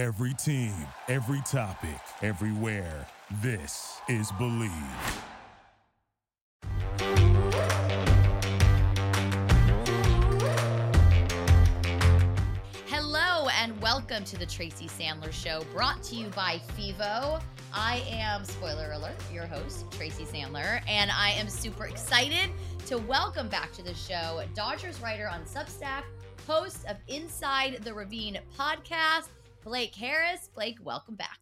Every team, every topic, everywhere. This is Bleav. Hello and welcome to the Tracy Sandler Show, brought to you by FIVO. I am, spoiler alert, your host, Tracy Sandler, and I am super excited to welcome back to the show Dodgers writer on Substack, host of Inside the Ravine podcast, Blake Harris. Blake, welcome back.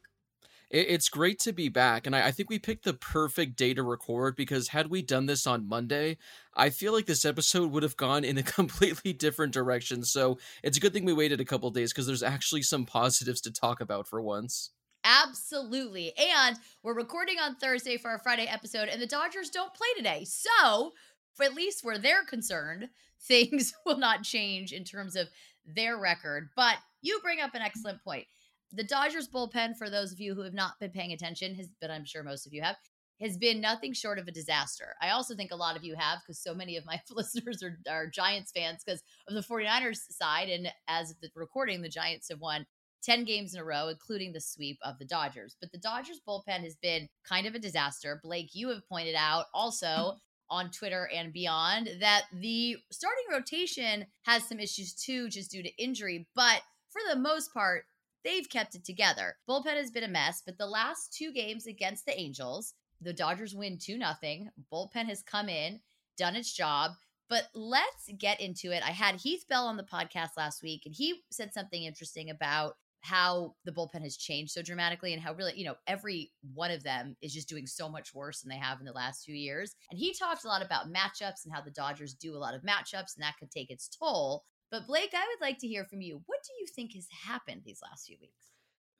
It's great to be back, and I think we picked the perfect day to record because had we done this on Monday, I feel like this episode would have gone in a completely different direction. So it's a good thing we waited a couple days because there's actually some positives to talk about for once. Absolutely. And we're recording on Thursday for our Friday episode, and the Dodgers don't play today. So, for at least where they're concerned, things will not change in terms of their record. But you bring up an excellent point. The Dodgers bullpen, for those of you who have not been paying attention, has, but I'm sure most of you have, has been nothing short of a disaster. I also think a lot of you have because so many of my listeners are, are Giants fans because of the 49ers side. And as of the recording, the Giants have won 10 games in a row, including the sweep of the Dodgers. But the Dodgers bullpen has been kind of a disaster. Blake, you have pointed out also on Twitter and beyond that the starting rotation has some issues too, just due to injury. But for the most part, they've kept it together. Bullpen has been a mess, but the last two games against the Angels, the Dodgers win 2 nothing. Bullpen has come in, done its job. But let's get into it. I had Heath Bell on the podcast last week, and he said something interesting about how the bullpen has changed so dramatically and how really, you know, every one of them is just doing so much worse than they have in the last few years. And he talked a lot about matchups and how the Dodgers do a lot of matchups and that could take its toll. But Blake, I would like to hear from you. What do you think has happened these last few weeks?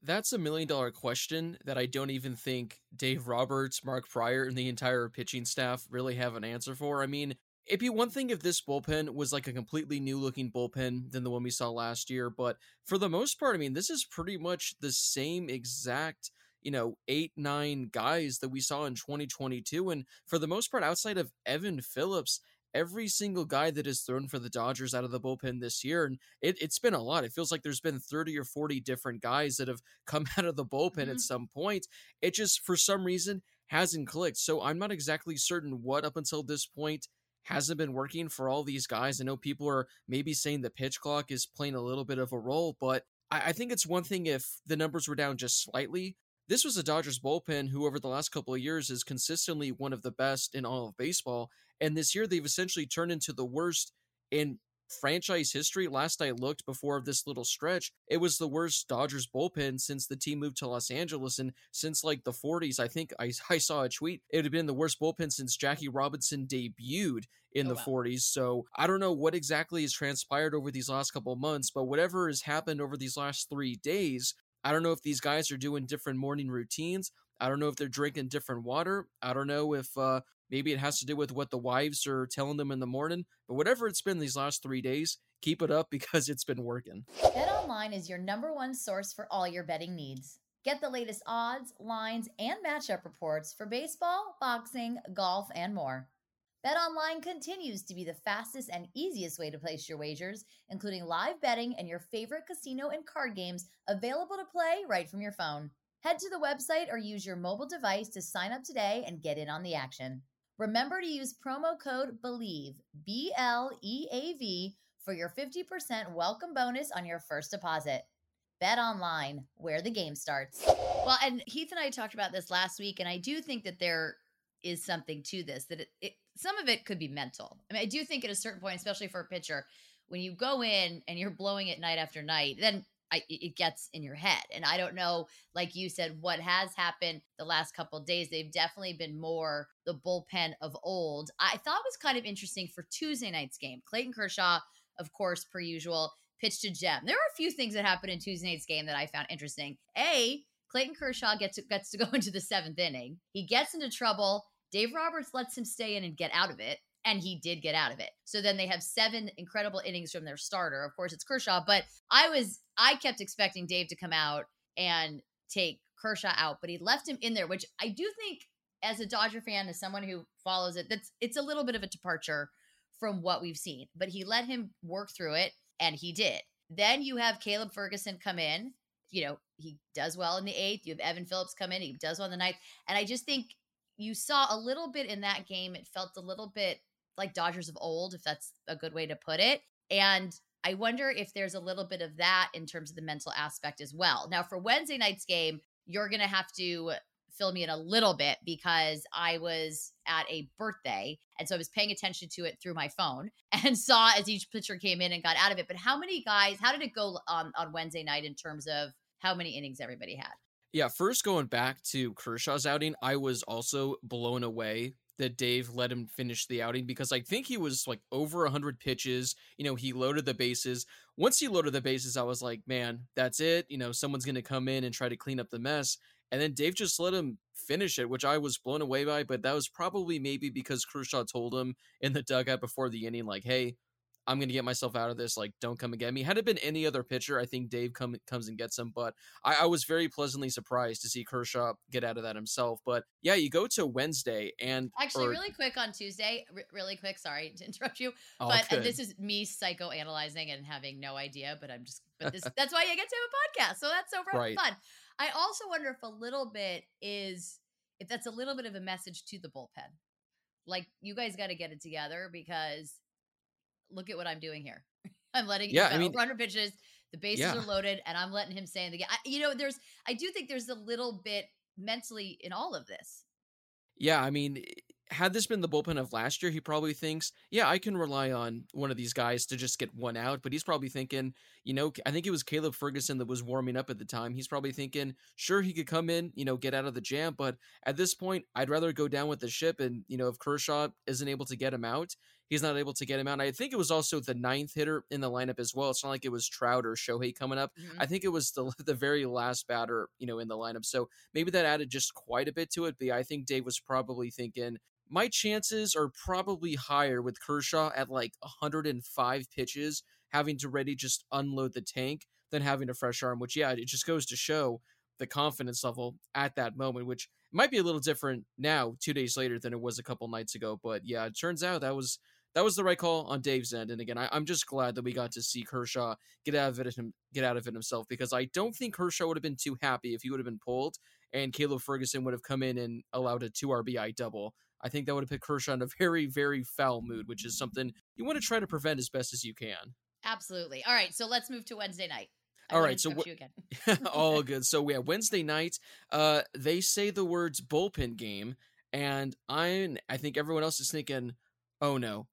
That's a million dollar question that I don't even think Dave Roberts, Mark Prior, and the entire pitching staff really have an answer for. I mean, it'd be one thing if this bullpen was like a completely new looking bullpen than the one we saw last year, but for the most part, I mean, this is pretty much the same exact, you know, eight, nine guys that we saw in 2022. And for the most part, outside of Evan Phillips, every single guy that has thrown for the Dodgers out of the bullpen this year, and it, has been a lot. It feels like there's been 30 or 40 different guys that have come out of the bullpen mm-hmm. at some point. It just, for some reason, hasn't clicked. So I'm not exactly certain what up until this point hasn't been working for all these guys. I know people are maybe saying the pitch clock is playing a little bit of a role, but I, I think it's one thing if the numbers were down just slightly. This was a Dodgers bullpen who, over the last couple of years, is consistently one of the best in all of baseball. And this year, they've essentially turned into the worst in franchise history. Last I looked before this little stretch, it was the worst Dodgers bullpen since the team moved to Los Angeles and since like the 40s. I think I, I saw a tweet. It had been the worst bullpen since Jackie Robinson debuted in oh, the wow. 40s. So I don't know what exactly has transpired over these last couple months, but whatever has happened over these last three days, I don't know if these guys are doing different morning routines. I don't know if they're drinking different water. I don't know if uh, maybe it has to do with what the wives are telling them in the morning. But whatever it's been these last three days, keep it up because it's been working. BetOnline is your number one source for all your betting needs. Get the latest odds, lines, and matchup reports for baseball, boxing, golf, and more. BetOnline continues to be the fastest and easiest way to place your wagers, including live betting and your favorite casino and card games available to play right from your phone. Head to the website or use your mobile device to sign up today and get in on the action. Remember to use promo code BELIEVE, B L E A V, for your 50% welcome bonus on your first deposit. BetOnline, where the game starts. Well, and Heath and I talked about this last week, and I do think that there is something to this that it, it some of it could be mental. I mean, I do think at a certain point, especially for a pitcher, when you go in and you're blowing it night after night, then I, it gets in your head. And I don't know, like you said, what has happened the last couple days. They've definitely been more the bullpen of old. I thought was kind of interesting for Tuesday night's game. Clayton Kershaw, of course, per usual, pitched a gem. There were a few things that happened in Tuesday night's game that I found interesting. A, Clayton Kershaw gets to, gets to go into the seventh inning. He gets into trouble Dave Roberts lets him stay in and get out of it. And he did get out of it. So then they have seven incredible innings from their starter. Of course, it's Kershaw, but I was, I kept expecting Dave to come out and take Kershaw out, but he left him in there, which I do think, as a Dodger fan, as someone who follows it, that's it's a little bit of a departure from what we've seen. But he let him work through it, and he did. Then you have Caleb Ferguson come in you know, he does well in the eighth. You have Evan Phillips come in, he does well in the ninth. And I just think you saw a little bit in that game. It felt a little bit like Dodgers of old, if that's a good way to put it. And I wonder if there's a little bit of that in terms of the mental aspect as well. Now, for Wednesday night's game, you're going to have to fill me in a little bit because I was at a birthday. And so I was paying attention to it through my phone and saw as each pitcher came in and got out of it. But how many guys, how did it go on, on Wednesday night in terms of how many innings everybody had? Yeah, first going back to Kershaw's outing, I was also blown away that Dave let him finish the outing because I think he was like over 100 pitches. You know, he loaded the bases. Once he loaded the bases, I was like, man, that's it. You know, someone's going to come in and try to clean up the mess. And then Dave just let him finish it, which I was blown away by. But that was probably maybe because Kershaw told him in the dugout before the inning, like, hey, I'm going to get myself out of this. Like, don't come and get me. Had it been any other pitcher, I think Dave come, comes and gets him. But I, I was very pleasantly surprised to see Kershaw get out of that himself. But yeah, you go to Wednesday and actually, or, really quick on Tuesday, r- really quick. Sorry to interrupt you, oh, but uh, this is me psychoanalyzing and having no idea. But I'm just, but this that's why you get to have a podcast. So that's so right. fun. I also wonder if a little bit is if that's a little bit of a message to the bullpen. Like you guys got to get it together because look at what I'm doing here. I'm letting yeah, I mean, runner pitches. The bases yeah. are loaded, and I'm letting him stay in the game. You know, there's I do think there's a little bit mentally in all of this. Yeah, I mean, had this been the bullpen of last year, he probably thinks, yeah, I can rely on one of these guys to just get one out. But he's probably thinking, you know, I think it was Caleb Ferguson that was warming up at the time. He's probably thinking, sure, he could come in, you know, get out of the jam. But at this point, I'd rather go down with the ship. And, you know, if Kershaw isn't able to get him out, he's not able to get him out. I think it was also the ninth hitter in the lineup as well. It's not like it was Trout or Shohei coming up. Mm-hmm. I think it was the the very last batter, you know, in the lineup. So maybe that added just quite a bit to it. But yeah, I think Dave was probably thinking my chances are probably higher with Kershaw at like 105 pitches, having to ready just unload the tank than having a fresh arm. Which yeah, it just goes to show the confidence level at that moment, which might be a little different now, two days later, than it was a couple nights ago. But yeah, it turns out that was that was the right call on Dave's end. And again, I, am just glad that we got to see Kershaw get out of it him get out of it himself because I don't think Kershaw would have been too happy if he would have been pulled and Caleb Ferguson would have come in and allowed a two RBI double. I think that would have put Kershaw in a very, very foul mood, which is something you want to try to prevent as best as you can. Absolutely. All right, so let's move to Wednesday night. I all right, so w- all good. So we yeah, have Wednesday night, uh, they say the words bullpen game, and I I think everyone else is thinking, oh no,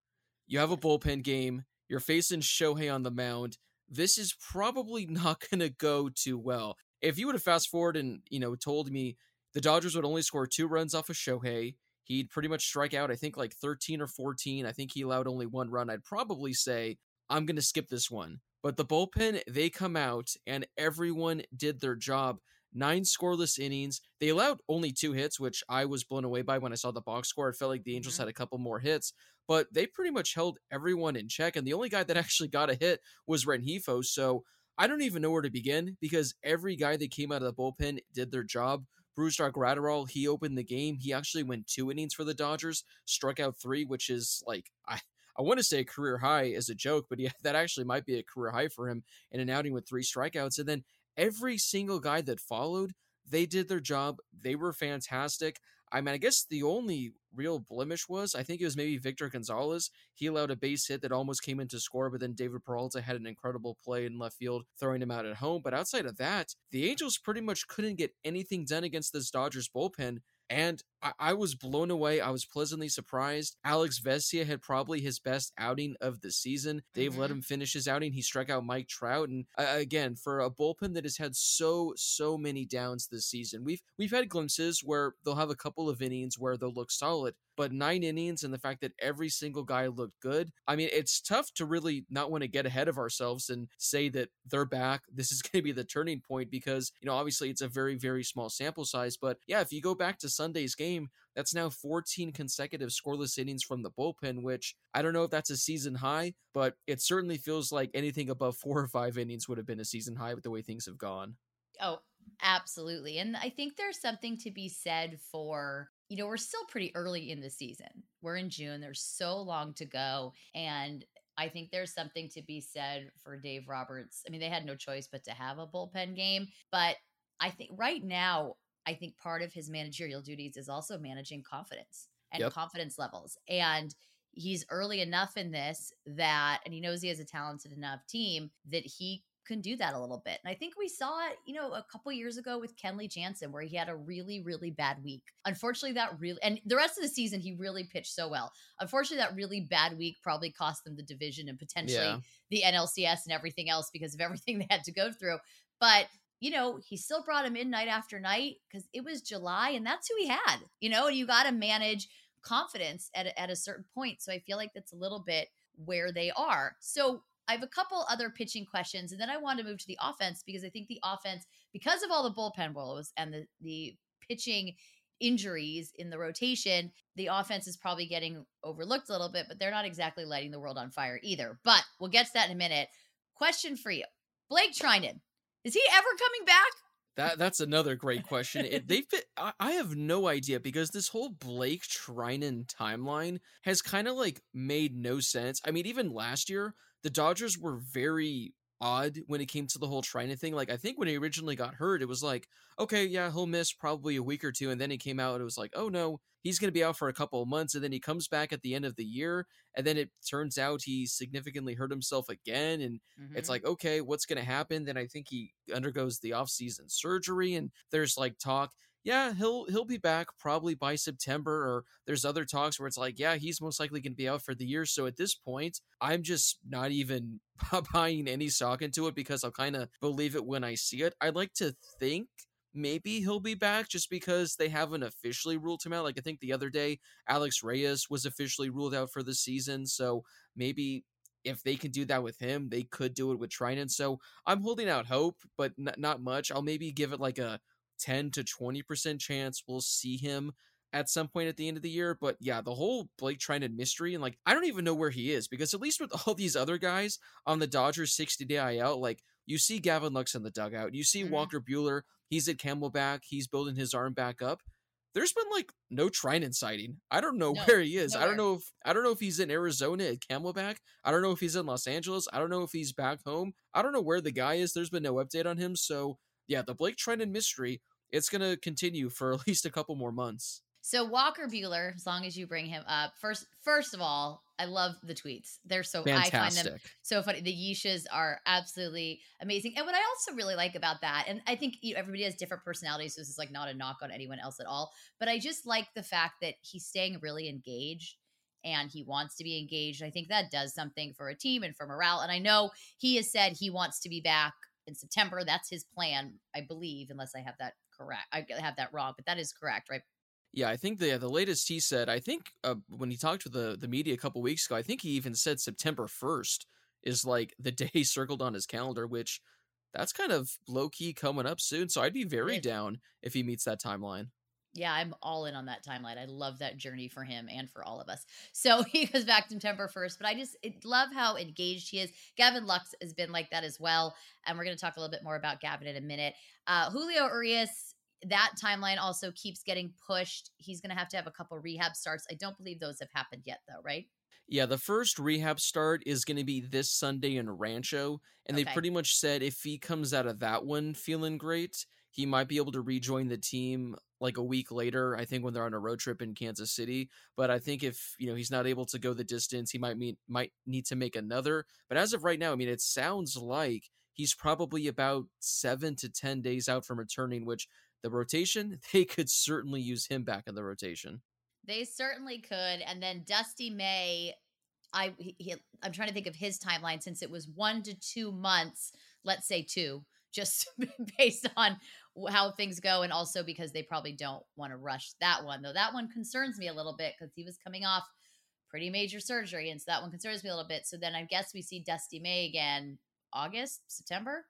you have a bullpen game. You're facing Shohei on the mound. This is probably not going to go too well. If you would have fast forward and you know told me the Dodgers would only score two runs off of Shohei, he'd pretty much strike out. I think like 13 or 14. I think he allowed only one run. I'd probably say I'm going to skip this one. But the bullpen, they come out and everyone did their job nine scoreless innings. They allowed only two hits, which I was blown away by when I saw the box score. It felt like the Angels mm-hmm. had a couple more hits, but they pretty much held everyone in check. And the only guy that actually got a hit was Rengifo. So I don't even know where to begin because every guy that came out of the bullpen did their job. Brusdar Graterol, he opened the game. He actually went two innings for the Dodgers, struck out three, which is like I I want to say a career high as a joke, but yeah, that actually might be a career high for him in an outing with three strikeouts. And then every single guy that followed, they did their job. They were fantastic. I mean, I guess the only real blemish was I think it was maybe Victor Gonzalez. He allowed a base hit that almost came into score, but then David Peralta had an incredible play in left field, throwing him out at home. But outside of that, the Angels pretty much couldn't get anything done against this Dodgers bullpen. And I, I, was blown away. I was pleasantly surprised. Alex Vesia had probably his best outing of the season. Dave mm-hmm. let him finish his outing. He struck out Mike Trout, and uh, again, for a bullpen that has had so so many downs this season, we've we've had glimpses where they'll have a couple of innings where they'll look solid, but nine innings and the fact that every single guy looked good. I mean, it's tough to really not want to get ahead of ourselves and say that they're back. This is going to be the turning point because you know obviously it's a very very small sample size, but yeah, if you go back to Sunday's game that's now 14 consecutive scoreless innings from the bullpen, which I don't know if that's a season high, but it certainly feels like anything above four or five innings would have been a season high with the way things have gone. Oh, absolutely. And I think there's something to be said for you know, we're still pretty early in the season. We're in June. There's so long to go. And I think there's something to be said for Dave Roberts. I mean, they had no choice but to have a bullpen game, but I think right now, I think part of his managerial duties is also managing confidence and Yep. confidence levels. And he's early enough in this that, and he knows he has a talented enough team that he can do that a little bit. And I think we saw it, you know, a couple years ago with Kenley Jansen, where he had a really, really bad week. Unfortunately, that really, and the rest of the season, he really pitched so well. Unfortunately, that really bad week probably cost them the division and potentially Yeah. the NLCS and everything else because of everything they had to go through. But you know, he still brought him in night after night because it was July and that's who he had, you know, and you got to manage confidence at, at a certain point. So I feel like that's a little bit where they are. So I have a couple other pitching questions and then I want to move to the offense because I think the offense, because of all the bullpen woes and the, the pitching injuries in the rotation, the offense is probably getting overlooked a little bit, but they're not exactly lighting the world on fire either. But we'll get to that in a minute. Question for you Blake Treinen, is he ever coming back? That that's another great question. It, they've been, I, I have no idea because this whole Blake Treinen timeline has kind of like made no sense. I mean, even last year, the Dodgers were very odd when it came to the whole Treinen thing. Like, I think when he originally got hurt, it was like, okay, yeah, he'll miss probably a week or two, and then he came out and it was like, oh no, he's going to be out for a couple of months, and then he comes back at the end of the year, and then it turns out he significantly hurt himself again, and it's Mhm. like okay what's going to happen then i think he undergoes the off-season surgery and there's like talk yeah he'll he'll be back probably by september or there's other talks where it's like yeah he's most likely going to be out for the year so at this point i'm just not even buying any stock into it because i'll kind of believe it when i see it i'd like to think maybe he'll be back just because they haven't officially ruled him out like i think the other day alex reyes was officially ruled out for the season so maybe if they can do that with him, they could do it with Treinen. So I'm holding out hope, but n- not much. I'll maybe give it like a 10 to 20% chance we'll see him at some point at the end of the year. But yeah, the whole Blake Treinen mystery, and like, I don't even know where he is because at least with all these other guys on the Dodgers 60 day IL, like, you see Gavin Lux in the dugout, you see Mhm. Walker Buehler, he's at Camelback, he's building his arm back up. There's been like no Treinen sighting. I don't know No, where he is. I don't know if I don't know if he's in Arizona at Camelback. I don't know if he's in Los Angeles. I don't know if he's back home. I don't know where the guy is. There's been no update on him. So yeah, the Blake Treinen mystery, it's gonna continue for at least a couple more months. So Walker Buehler, as long as you bring him up, first first of all, I love the tweets. They're so I find them Fantastic. so funny. The yeeshas are absolutely amazing. And what I also really like about that, and I think you know, everybody has different personalities, so this is like not a knock on anyone else at all, but I just like the fact that he's staying really engaged and he wants to be engaged. I think that does something for a team and for morale. And I know he has said he wants to be back in September. That's his plan, I believe, unless I have that correct. I have that wrong, but that is correct, right? Yeah, I think the the latest he said. I think uh, when he talked to the the media a couple weeks ago, I think he even said September first is like the day circled on his calendar, which that's kind of low key coming up soon. So I'd be very down if he meets that timeline. Yeah, I'm all in on that timeline. I love that journey for him and for all of us. So he goes back September 1st, but I just love how engaged he is. Gavin Lux has been like that as well. And we're going to talk a little bit more about Gavin in a minute. Uh, Julio Urias, that timeline also keeps getting pushed. He's going to have to have a couple rehab starts. I don't believe those have happened yet, though, right? Yeah, the first rehab start is going to be this Sunday in Rancho, and they pretty much said if he comes out of that one feeling great, he might be able to rejoin the team like a week later. I think when they're on a road trip in Kansas City. But I think if you know he's not able to go the distance, he might meet might need to make another. But as of right now, I mean, it sounds like he's probably about seven to ten days out from returning. Which the rotation they could certainly use him back in the rotation. They certainly could. And then Dusty May, I he, I'm trying to think of his timeline since it was one to two months. Let's say two, just based on how things go, and also because they probably don't want to rush that one. Though that one concerns me a little bit because he was coming off pretty major surgery, and so that one concerns me a little bit. So then I guess we see Dusty May again, August, September.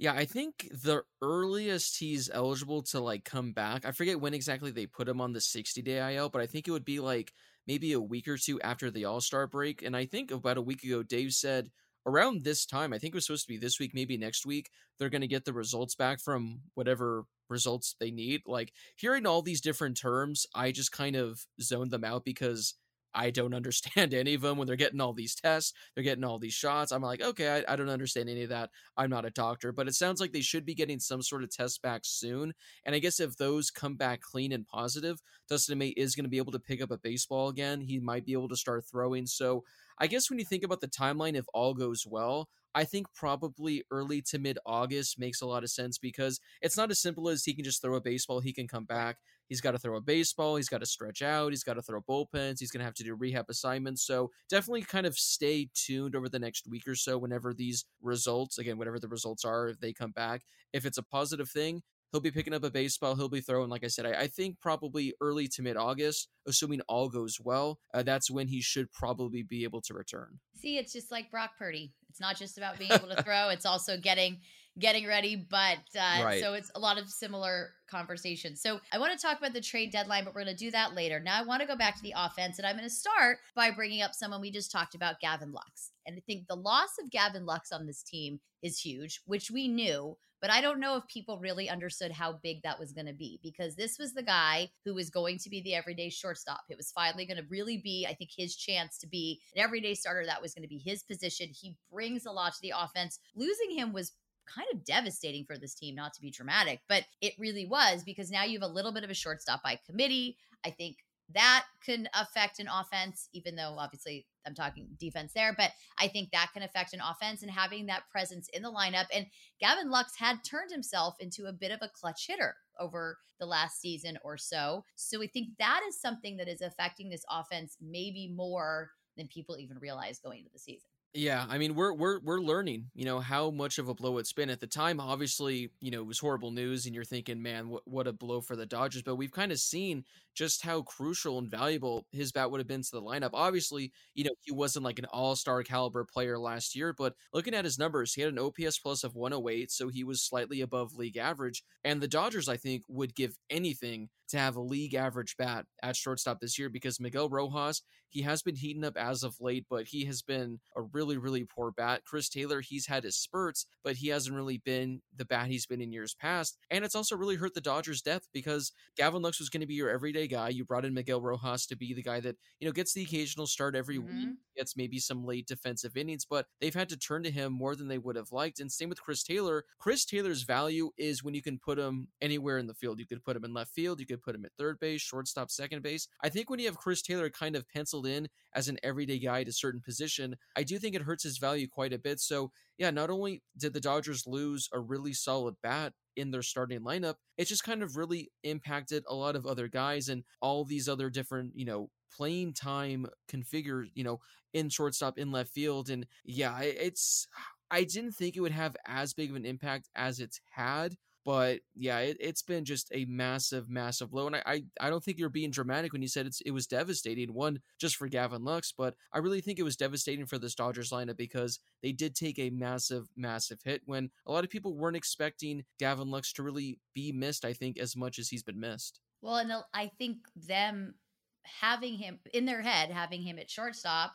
Yeah, I think the earliest he's eligible to like come back, I forget when exactly they put him on the 60 day IL, but I think it would be like maybe a week or two after the All Star break. And I think about a week ago, Dave said around this time, I think it was supposed to be this week, maybe next week, they're going to get the results back from whatever results they need. Like hearing all these different terms, I just kind of zoned them out because I don't understand any of them when they're getting all these tests, they're getting all these shots. I'm like, okay, I, I, don't understand any of that. I'm not a doctor, but it sounds like they should be getting some sort of test back soon. And I guess if those come back clean and positive, Dustin May is going to be able to pick up a baseball again. He might be able to start throwing. So I guess when you think about the timeline, if all goes well, I think probably early to mid August makes a lot of sense because it's not as simple as he can just throw a baseball, he can come back. He's got to throw a baseball, he's got to stretch out, he's got to throw bullpens, he's going to have to do rehab assignments. So definitely kind of stay tuned over the next week or so whenever these results, again, whatever the results are, if they come back. If it's a positive thing, He'll be picking up a baseball. He'll be throwing, like I said, I, I think probably early to mid August, assuming all goes well. Uh, that's when he should probably be able to return. See, it's just like Brock Purdy. It's not just about being able to throw; it's also getting getting ready. But uh, right. so it's a lot of similar conversations. So I want to talk about the trade deadline, but we're going to do that later. Now I want to go back to the offense, and I'm going to start by bringing up someone we just talked about, Gavin Lux. And I think the loss of Gavin Lux on this team is huge, which we knew. But I don't know if people really understood how big that was going to be because this was the guy who was going to be the everyday shortstop. It was finally going to really be, I think, his chance to be an everyday starter. That was going to be his position. He brings a lot to the offense. Losing him was kind of devastating for this team, not to be dramatic, but it really was because now you have a little bit of a shortstop by committee. I think that can affect an offense, even though obviously I'm talking defense there, but I think that can affect an offense and having that presence in the lineup. And Gavin Lux had turned himself into a bit of a clutch hitter over the last season or so. So we think that is something that is affecting this offense maybe more than people even realize going into the season. Yeah, I mean we're we're we're learning, you know, how much of a blow it's been. At the time, obviously, you know, it was horrible news and you're thinking, man, what what a blow for the Dodgers, but we've kind of seen just how crucial and valuable his bat would have been to the lineup. Obviously, you know, he wasn't like an all-star caliber player last year, but looking at his numbers, he had an OPS plus of 108, so he was slightly above league average, and the Dodgers I think would give anything to have a league average bat at shortstop this year because Miguel Rojas, he has been heating up as of late, but he has been a really, really poor bat. Chris Taylor, he's had his spurts, but he hasn't really been the bat he's been in years past. And it's also really hurt the Dodgers' depth because Gavin Lux was going to be your everyday guy. You brought in Miguel Rojas to be the guy that, you know, gets the occasional start every mm-hmm. week, gets maybe some late defensive innings, but they've had to turn to him more than they would have liked. And same with Chris Taylor. Chris Taylor's value is when you can put him anywhere in the field. You could put him in left field, you could put him at third base, shortstop, second base. I think when you have Chris Taylor kind of penciled in as an everyday guy at a certain position, I do think it hurts his value quite a bit. So, yeah, not only did the Dodgers lose a really solid bat in their starting lineup, it just kind of really impacted a lot of other guys and all these other different, you know, playing time configured, you know, in shortstop, in left field. And yeah, it's, I didn't think it would have as big of an impact as it's had. But yeah, it, has been just a massive, massive blow. And I, I, I don't think you're being dramatic when you said it's, it was devastating. One, just for Gavin Lux, but I really think it was devastating for this Dodgers lineup because they did take a massive, massive hit when a lot of people weren't expecting Gavin Lux to really be missed, I think, as much as he's been missed. Well, and I think them having him in their head, having him at shortstop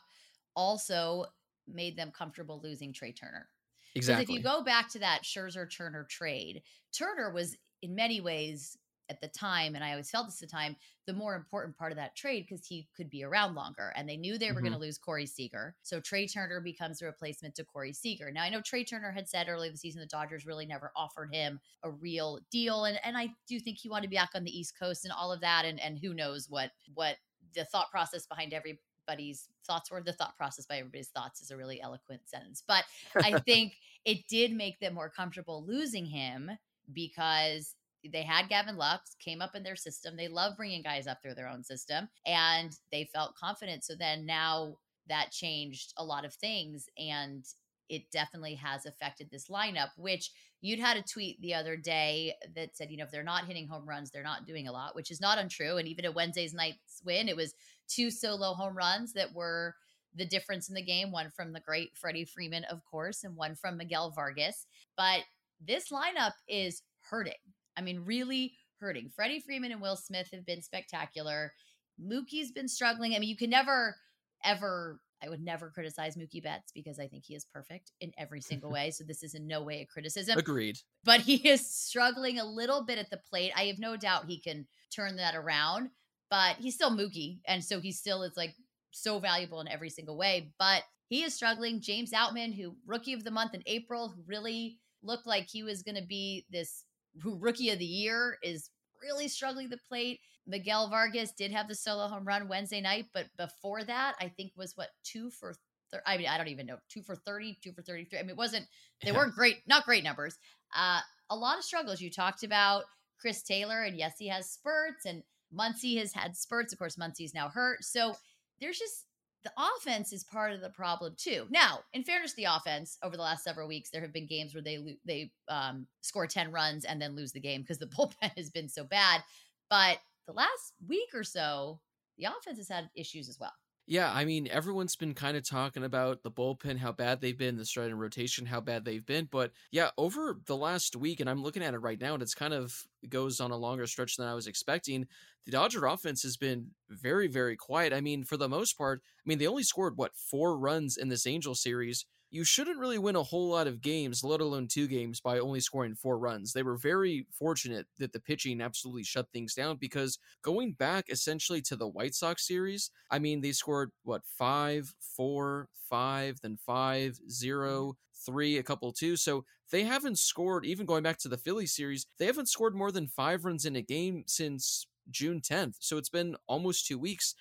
also made them comfortable losing Trey Turner. Exactly. If you go back to that Scherzer Turner trade, Turner was in many ways at the time, and I always felt this at the time, the more important part of that trade because he could be around longer. And they knew they were mm-hmm. going to lose Corey Seager. So Trey Turner becomes a replacement to Corey Seager. Now, I know Trey Turner had said early in the season the Dodgers really never offered him a real deal. And, and I do think he wanted to be back on the East Coast and all of that. And, and who knows what, what the thought process behind every everybody's thoughts were the thought process by everybody's thoughts is a really eloquent sentence. But I think it did make them more comfortable losing him because they had Gavin Lux, came up in their system. They love bringing guys up through their own system and they felt confident. So then now that changed a lot of things. And it definitely has affected this lineup, which you'd had a tweet the other day that said, you know, if they're not hitting home runs, they're not doing a lot, which is not untrue. And even a Wednesday's night's win, it was two solo home runs that were the difference in the game one from the great Freddie Freeman, of course, and one from Miguel Vargas. But this lineup is hurting. I mean, really hurting. Freddie Freeman and Will Smith have been spectacular. Mookie's been struggling. I mean, you can never, ever, I would never criticize Mookie Betts because I think he is perfect in every single way. So this is in no way a criticism. Agreed. But he is struggling a little bit at the plate. I have no doubt he can turn that around but he's still Mookie, and so he still is like so valuable in every single way. But he is struggling. James Outman, who rookie of the month in April, who really looked like he was going to be this who rookie of the year, is really struggling the plate. Miguel Vargas did have the solo home run Wednesday night, but before that, I think was what two for. I mean, I don't even know. Two for 30, two for 33. I mean, it wasn't, they weren't great, not great numbers. Uh, a lot of struggles. You talked about Chris Taylor, and yes, he has spurts, and Muncy has had spurts. Of course, Muncy's now hurt. So there's just the offense is part of the problem too. Now, in fairness to the offense, over the last several weeks, there have been games where they they um, score ten runs and then lose the game because the bullpen has been so bad. But the last week or so, the offense has had issues as well. Yeah, I mean, everyone's been kind of talking about the bullpen, how bad they've been, the starting rotation, how bad they've been. But yeah, over the last week, and I'm looking at it right now, and it's kind of goes on a longer stretch than I was expecting. The Dodger offense has been very, very quiet. I mean, for the most part, I mean, they only scored what four runs in this Angel series you shouldn't really win a whole lot of games, let alone two games, by only scoring four runs. They were very fortunate that the pitching absolutely shut things down because going back essentially to the White Sox series, I mean, they scored what, five, four, five, then five, mm-hmm. zero, three, a couple two. So they haven't scored, even going back to the Philly series, they haven't scored more than five runs in a game since June 10th. So it's been almost two weeks.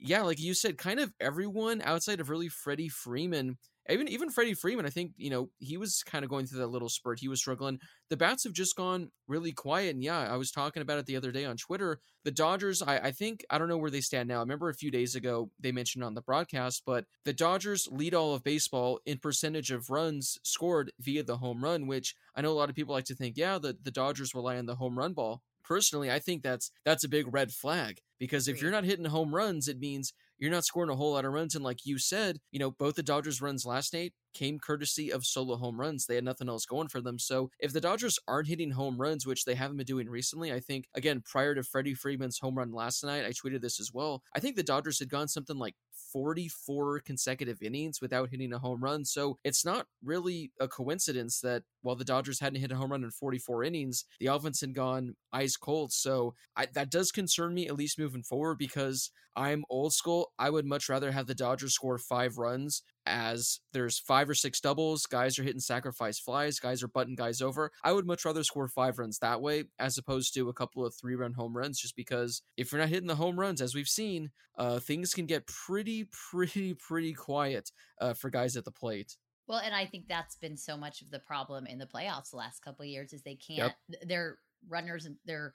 Yeah, like you said, kind of everyone outside of really Freddie Freeman even even Freddie Freeman, I think you know he was kind of going through that little spurt. He was struggling. The bats have just gone really quiet. And yeah, I was talking about it the other day on Twitter. The Dodgers, I, I think I don't know where they stand now. I remember a few days ago they mentioned on the broadcast, but the Dodgers lead all of baseball in percentage of runs scored via the home run, which I know a lot of people like to think, yeah, the, the Dodgers rely on the home run ball. Personally, I think that's that's a big red flag because if you're not hitting home runs, it means you're not scoring a whole lot of runs. And like you said, you know, both the Dodgers runs last night came courtesy of solo home runs. They had nothing else going for them. So if the Dodgers aren't hitting home runs, which they haven't been doing recently, I think, again, prior to Freddie Freeman's home run last night, I tweeted this as well. I think the Dodgers had gone something like 44 consecutive innings without hitting a home run. So it's not really a coincidence that while the Dodgers hadn't hit a home run in 44 innings, the offense had gone ice cold. So I, that does concern me, at least moving forward, because I'm old school. I would much rather have the Dodgers score five runs as there's five or six doubles, guys are hitting sacrifice flies, guys are butting guys over. I would much rather score five runs that way as opposed to a couple of three run home runs, just because if you're not hitting the home runs, as we've seen, uh, things can get pretty, pretty, pretty quiet uh, for guys at the plate. Well, and I think that's been so much of the problem in the playoffs the last couple of years is they can't. Yep. They're runners and they're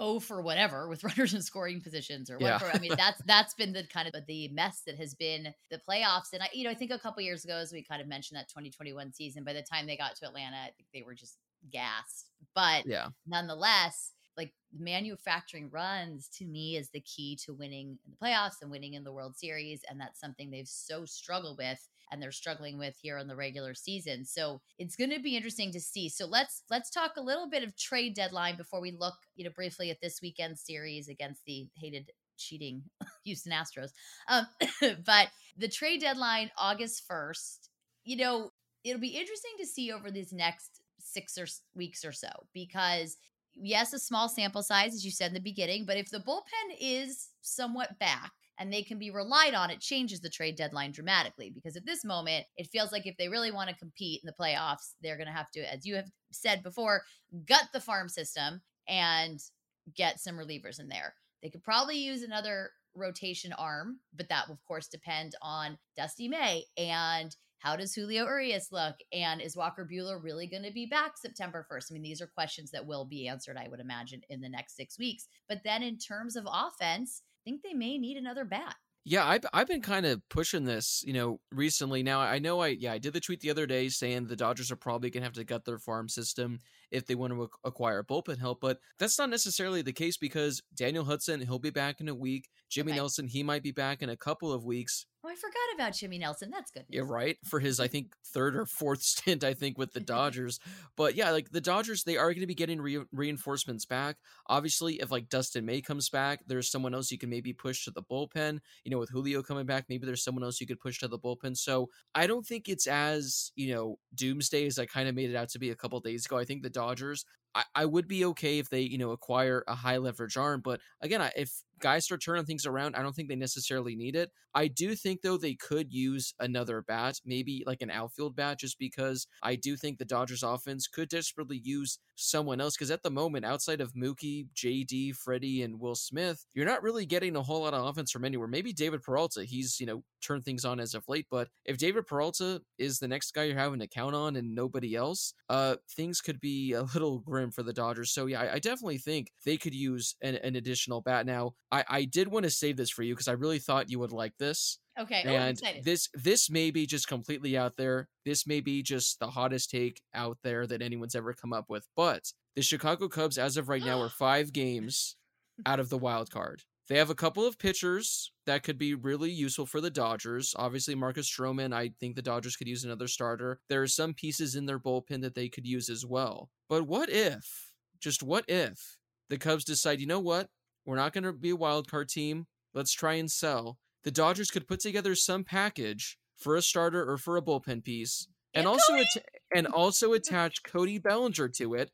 oh for whatever with runners in scoring positions or whatever. Yeah. I mean, that's that's been the kind of the mess that has been the playoffs. And I, you know, I think a couple years ago, as we kind of mentioned that 2021 season, by the time they got to Atlanta, I think they were just gassed. But yeah, nonetheless, like manufacturing runs to me is the key to winning in the playoffs and winning in the World Series. And that's something they've so struggled with and they're struggling with here in the regular season. So it's going to be interesting to see. So let's let's talk a little bit of trade deadline before we look, you know, briefly at this weekend series against the hated cheating Houston Astros. Um, but the trade deadline August 1st, you know, it'll be interesting to see over these next 6 or weeks or so because yes, a small sample size as you said in the beginning, but if the bullpen is somewhat back and they can be relied on, it changes the trade deadline dramatically. Because at this moment, it feels like if they really want to compete in the playoffs, they're going to have to, as you have said before, gut the farm system and get some relievers in there. They could probably use another rotation arm, but that will, of course, depend on Dusty May and how does Julio Urias look? And is Walker Buehler really going to be back September 1st? I mean, these are questions that will be answered, I would imagine, in the next six weeks. But then in terms of offense, think they may need another bat. Yeah, I've I've been kind of pushing this, you know, recently. Now I know I yeah I did the tweet the other day saying the Dodgers are probably gonna have to gut their farm system if they want to acquire bullpen help, but that's not necessarily the case because Daniel Hudson he'll be back in a week. Jimmy okay. Nelson he might be back in a couple of weeks. Oh, I forgot about Jimmy Nelson. That's good. News. Yeah, right. For his, I think third or fourth stint, I think with the Dodgers. but yeah, like the Dodgers, they are going to be getting re- reinforcements back. Obviously, if like Dustin May comes back, there's someone else you can maybe push to the bullpen. You know, with Julio coming back, maybe there's someone else you could push to the bullpen. So I don't think it's as you know doomsday as I kind of made it out to be a couple days ago. I think the Dodgers I, I would be okay if they, you know, acquire a high leverage arm. But again, I, if guys start turning things around, I don't think they necessarily need it. I do think though they could use another bat, maybe like an outfield bat, just because I do think the Dodgers offense could desperately use someone else. Because at the moment, outside of Mookie, JD, Freddie, and Will Smith, you're not really getting a whole lot of offense from anywhere. Maybe David Peralta, he's you know turned things on as of late, but if David Peralta is the next guy you're having to count on and nobody else, uh, things could be a little grim for the Dodgers. So yeah, I, I definitely think they could use an, an additional bat. Now, I, I did want to save this for you because I really thought you would like this. Okay. Oh, and this this may be just completely out there. This may be just the hottest take out there that anyone's ever come up with. But the Chicago Cubs, as of right now, are five games out of the wild card. They have a couple of pitchers that could be really useful for the Dodgers. Obviously, Marcus Stroman, I think the Dodgers could use another starter. There are some pieces in their bullpen that they could use as well. But what if, just what if, the Cubs decide, you know what? We're not going to be a wild card team. Let's try and sell. The Dodgers could put together some package for a starter or for a bullpen piece, and, and also at- and also attach Cody Bellinger to it.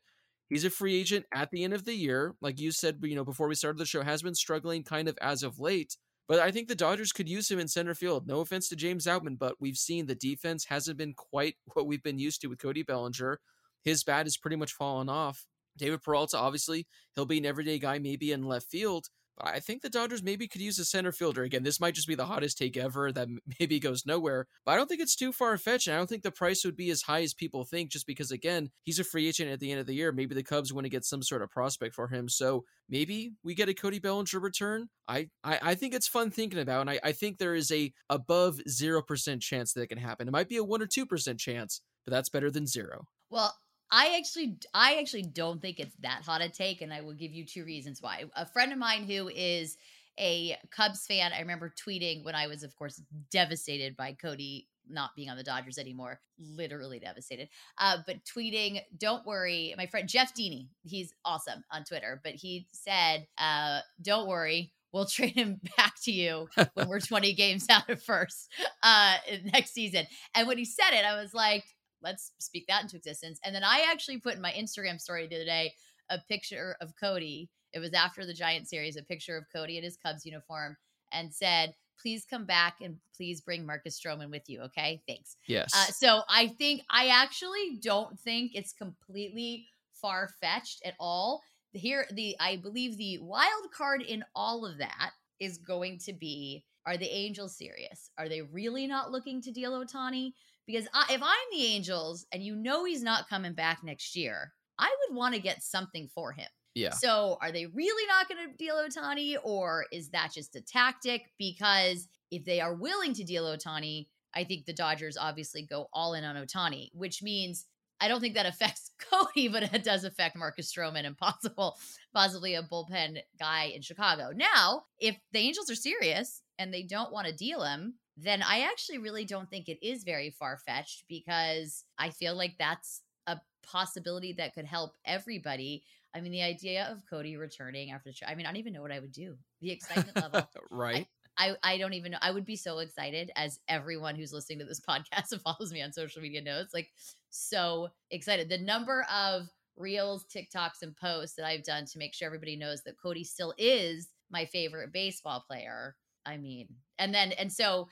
He's a free agent at the end of the year, like you said. You know, before we started the show, has been struggling kind of as of late. But I think the Dodgers could use him in center field. No offense to James Outman, but we've seen the defense hasn't been quite what we've been used to with Cody Bellinger. His bat has pretty much fallen off. David Peralta, obviously, he'll be an everyday guy, maybe in left field. I think the Dodgers maybe could use a center fielder. Again, this might just be the hottest take ever that maybe goes nowhere. But I don't think it's too far fetched. And I don't think the price would be as high as people think, just because, again, he's a free agent at the end of the year. Maybe the Cubs want to get some sort of prospect for him. So maybe we get a Cody Bellinger return. I, I, I think it's fun thinking about. And I, I think there is a above 0% chance that it can happen. It might be a 1 or 2% chance, but that's better than zero. Well, I actually I actually don't think it's that hot a take and I will give you two reasons why. A friend of mine who is a Cubs fan, I remember tweeting when I was of course devastated by Cody not being on the Dodgers anymore, literally devastated. Uh, but tweeting, don't worry, my friend Jeff Deeney, he's awesome on Twitter, but he said, uh, don't worry, we'll trade him back to you when we're 20 games out of first uh, next season. And when he said it, I was like, let's speak that into existence. And then I actually put in my Instagram story the other day a picture of Cody. It was after the Giant series, a picture of Cody in his Cubs uniform, and said, "Please come back and please bring Marcus Stroman with you." Okay, thanks. Yes. Uh, so I think I actually don't think it's completely far fetched at all. Here, the I believe the wild card in all of that is going to be: Are the Angels serious? Are they really not looking to deal Ohtani? Because I, if I'm the Angels and you know he's not coming back next year, I would want to get something for him. Yeah. So are they really not going to deal Ohtani or is that just a tactic? Because if they are willing to deal Ohtani, I think the Dodgers obviously go all in on Ohtani, which means I don't think that affects Cody, but it does affect Marcus Stroman and possible, possibly a bullpen guy in Chicago. Now, if the Angels are serious and they don't want to deal him, then I actually really don't think it is very far fetched because I feel like that's a possibility that could help everybody. I mean, the idea of Cody returning after the show, I mean, I don't even know what I would do. The excitement level. right. I, I don't even know. I would be so excited as everyone who's listening to this podcast and follows me on social media knows. Like, so excited. The number of reels, TikToks, and posts that I've done to make sure everybody knows that Cody still is my favorite baseball player. I mean, and then, and so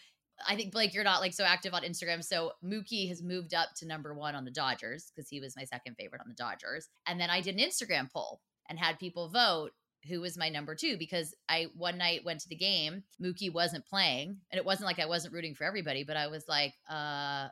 I think Blake, you're not like so active on Instagram. So Mookie has moved up to number one on the Dodgers because he was my second favorite on the Dodgers. And then I did an Instagram poll and had people vote who was my number two because I one night went to the game, Mookie wasn't playing, and it wasn't like I wasn't rooting for everybody, but I was like, uh,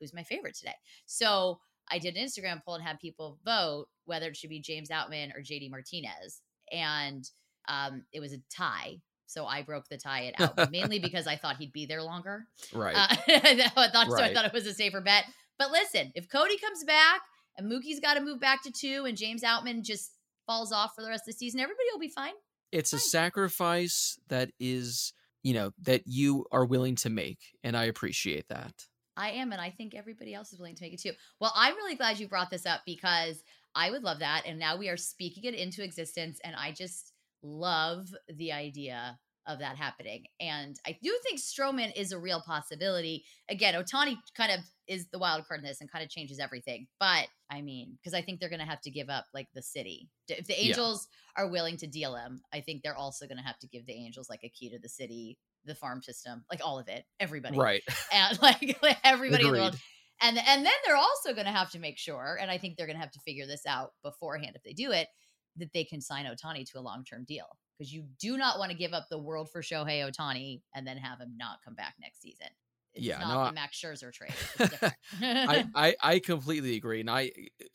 who's my favorite today? So I did an Instagram poll and had people vote whether it should be James Outman or JD Martinez. And um, it was a tie so I broke the tie at Outman, mainly because I thought he'd be there longer. Right. Uh, I thought right. so. I thought it was a safer bet. But listen, if Cody comes back and Mookie's got to move back to two, and James Outman just falls off for the rest of the season, everybody will be fine. It's fine. a sacrifice that is, you know, that you are willing to make, and I appreciate that. I am, and I think everybody else is willing to make it too. Well, I'm really glad you brought this up because I would love that, and now we are speaking it into existence, and I just love the idea of that happening. And I do think Stroman is a real possibility. Again, Ohtani kind of is the wild card in this and kind of changes everything. But I mean, because I think they're going to have to give up like the city. If the Angels yeah. are willing to deal him, I think they're also going to have to give the Angels like a key to the city, the farm system, like all of it, everybody. Right. And like, like everybody Agreed. in the world. And, and then they're also going to have to make sure, and I think they're going to have to figure this out beforehand if they do it, that they can sign Ohtani to a long term deal because you do not want to give up the world for Shohei Ohtani and then have him not come back next season. It's yeah, not no, the Max Scherzer trade. I, I I completely agree, and I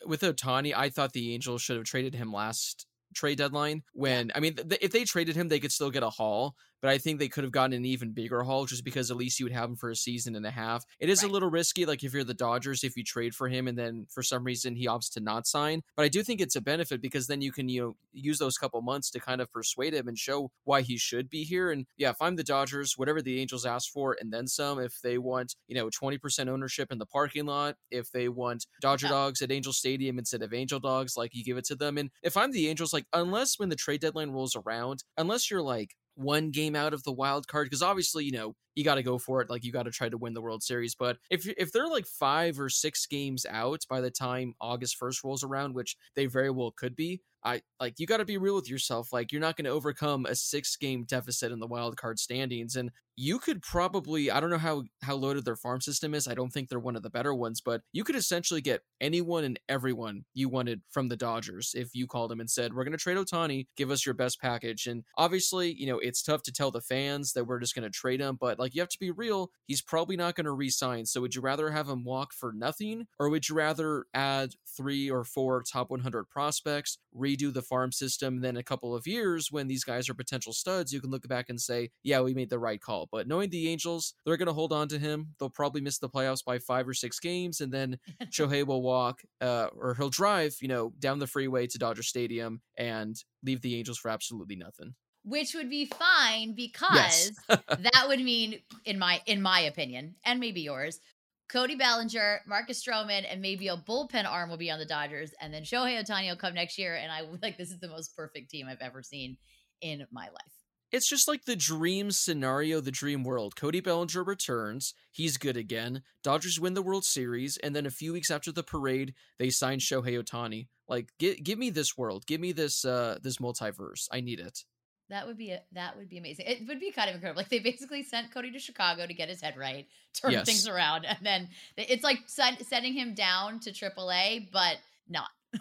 with Ohtani, I thought the Angels should have traded him last trade deadline. When I mean, th- if they traded him, they could still get a haul, but I think they could have gotten an even bigger haul just because at least you would have him for a season and a half. It is right. a little risky, like if you're the Dodgers, if you trade for him and then for some reason he opts to not sign. But I do think it's a benefit because then you can, you know, use those couple months to kind of persuade him and show why he should be here. And yeah, if I'm the Dodgers, whatever the Angels ask for and then some, if they want, you know, 20% ownership in the parking lot, if they want Dodger yeah. dogs at Angel Stadium instead of Angel dogs, like you give it to them. And if I'm the Angels, like, unless when the trade deadline rolls around, unless you're like, one game out of the wild card because obviously you know you got to go for it like you got to try to win the world series but if if they're like 5 or 6 games out by the time August 1st rolls around which they very well could be I like you got to be real with yourself. Like you're not going to overcome a six game deficit in the wild card standings, and you could probably I don't know how how loaded their farm system is. I don't think they're one of the better ones, but you could essentially get anyone and everyone you wanted from the Dodgers if you called them and said we're going to trade Ohtani, give us your best package. And obviously, you know it's tough to tell the fans that we're just going to trade him, but like you have to be real. He's probably not going to resign. So would you rather have him walk for nothing, or would you rather add three or four top 100 prospects? Redo the farm system, then a couple of years when these guys are potential studs, you can look back and say, yeah, we made the right call. But knowing the Angels, they're going to hold on to him. They'll probably miss the playoffs by five or six games, and then Shohei will walk uh, or he'll drive, you know, down the freeway to Dodger Stadium and leave the Angels for absolutely nothing which would be fine because yes. that would mean in my in my opinion and maybe yours Cody Bellinger, Marcus Stroman, and maybe a bullpen arm will be on the Dodgers, and then Shohei Ohtani will come next year. And I like this is the most perfect team I've ever seen in my life. It's just like the dream scenario, the dream world. Cody Bellinger returns, he's good again. Dodgers win the World Series, and then a few weeks after the parade, they sign Shohei Ohtani. Like, give give me this world, give me this uh this multiverse. I need it. That would be a, that would be amazing. It would be kind of incredible. Like they basically sent Cody to Chicago to get his head right, turn yes. things around, and then it's like sending him down to AAA, but not.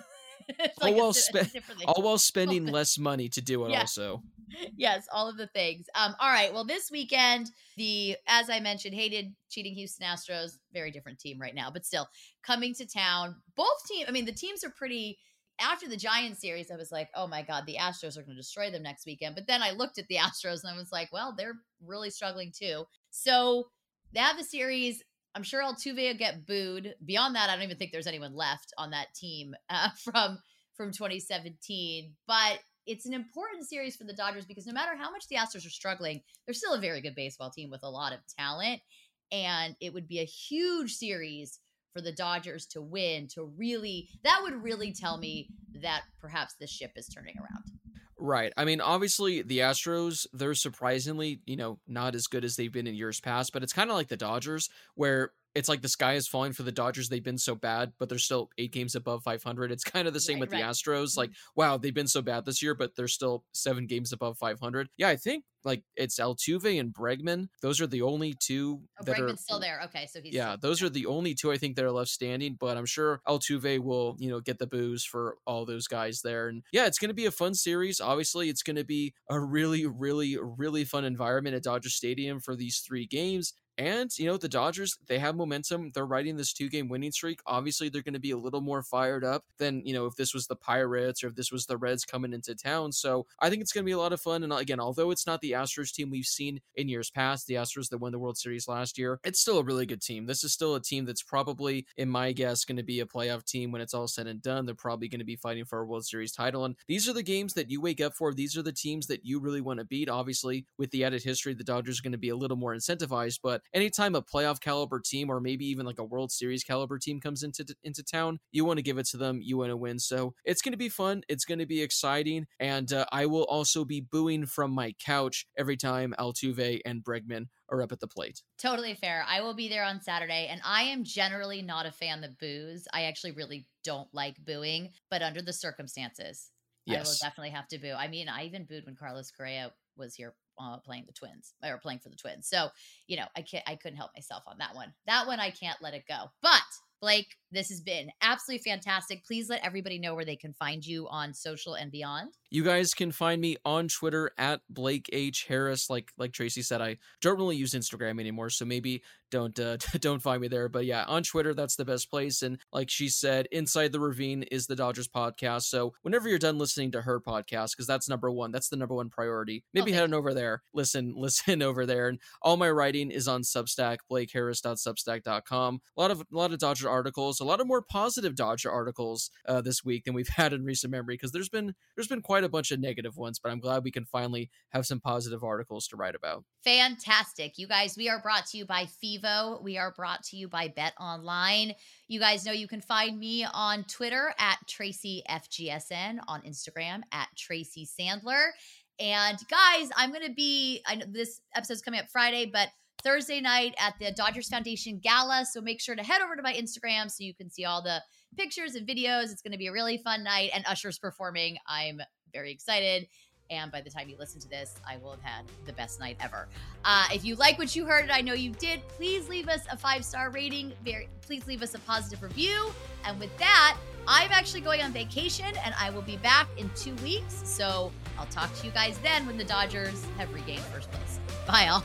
all, while spe- all while spending less money to do it. Yeah. Also, yes, all of the things. Um, all right. Well, this weekend, the as I mentioned, hated cheating Houston Astros, very different team right now, but still coming to town. Both teams. I mean, the teams are pretty after the Giants series, I was like, oh my God, the Astros are going to destroy them next weekend. But then I looked at the Astros and I was like, well, they're really struggling too. So they have the series. I'm sure Altuve will get booed. Beyond that, I don't even think there's anyone left on that team uh, from from 2017. But it's an important series for the Dodgers because no matter how much the Astros are struggling, they're still a very good baseball team with a lot of talent. And it would be a huge series for the Dodgers to win to really that would really tell me that perhaps the ship is turning around. Right. I mean, obviously the Astros, they're surprisingly, you know, not as good as they've been in years past, but it's kind of like the Dodgers where it's like the sky is falling for the Dodgers. They've been so bad, but they're still eight games above 500. It's kind of the same right, with right. the Astros. Mm-hmm. Like, wow, they've been so bad this year, but they're still seven games above 500. Yeah, I think like it's Altuve and Bregman. Those are the only two oh, that Bregman's are still there. Okay, so he's yeah. Those are the only two I think that are left standing. But I'm sure Altuve will you know get the booze for all those guys there. And yeah, it's going to be a fun series. Obviously, it's going to be a really, really, really fun environment at Dodger Stadium for these three games. And, you know, the Dodgers, they have momentum. They're riding this two game winning streak. Obviously, they're going to be a little more fired up than, you know, if this was the Pirates or if this was the Reds coming into town. So I think it's going to be a lot of fun. And again, although it's not the Astros team we've seen in years past, the Astros that won the World Series last year, it's still a really good team. This is still a team that's probably, in my guess, going to be a playoff team when it's all said and done. They're probably going to be fighting for a World Series title. And these are the games that you wake up for. These are the teams that you really want to beat. Obviously, with the added history, the Dodgers are going to be a little more incentivized. But anytime a playoff caliber team or maybe even like a World Series caliber team comes into into town, you want to give it to them. You want to win. So it's going to be fun. It's going to be exciting, and uh, I will also be booing from my couch much every time Altuve and Bregman are up at the plate. Totally fair. I will be there on Saturday, and I am generally not a fan that booze. I actually really don't like booing, but under the circumstances, yes. I will definitely have to boo. I mean, I even booed when Carlos Correa was here uh, playing the Twins or playing for the Twins. So, you know, I can't, I couldn't help myself on that one. That one I can't let it go. But Blake, this has been absolutely fantastic. Please let everybody know where they can find you on social and beyond. You guys can find me on Twitter at Blake H Harris. Like like Tracy said, I don't really use Instagram anymore, so maybe don't uh, don't find me there. But yeah, on Twitter, that's the best place. And like she said, Inside the Ravine is the Dodgers podcast. So whenever you're done listening to her podcast, because that's number one, that's the number one priority. Maybe okay. head on over there, listen, listen over there. And all my writing is on Substack, BlakeHarris.substack.com. A lot of a lot of Dodger articles, a lot of more positive Dodger articles uh, this week than we've had in recent memory because there's been there's been quite a bunch of negative ones, but I'm glad we can finally have some positive articles to write about. Fantastic. You guys, we are brought to you by Fivo. We are brought to you by BetOnline. You guys know you can find me on Twitter at TracyFGSN, on Instagram at Tracy Sandler. And guys, I'm going to be, I know this episode's coming up Friday, but Thursday night at the Dodgers Foundation Gala. So make sure to head over to my Instagram so you can see all the pictures and videos. It's going to be a really fun night, and Usher's performing. I'm very excited. And by the time you listen to this, I will have had the best night ever. Uh, if you like what you heard, and I know you did, please leave us a five star rating. Very, please leave us a positive review. And with that, I'm actually going on vacation and I will be back in two weeks. So I'll talk to you guys then when the Dodgers have regained first place. Bye, all.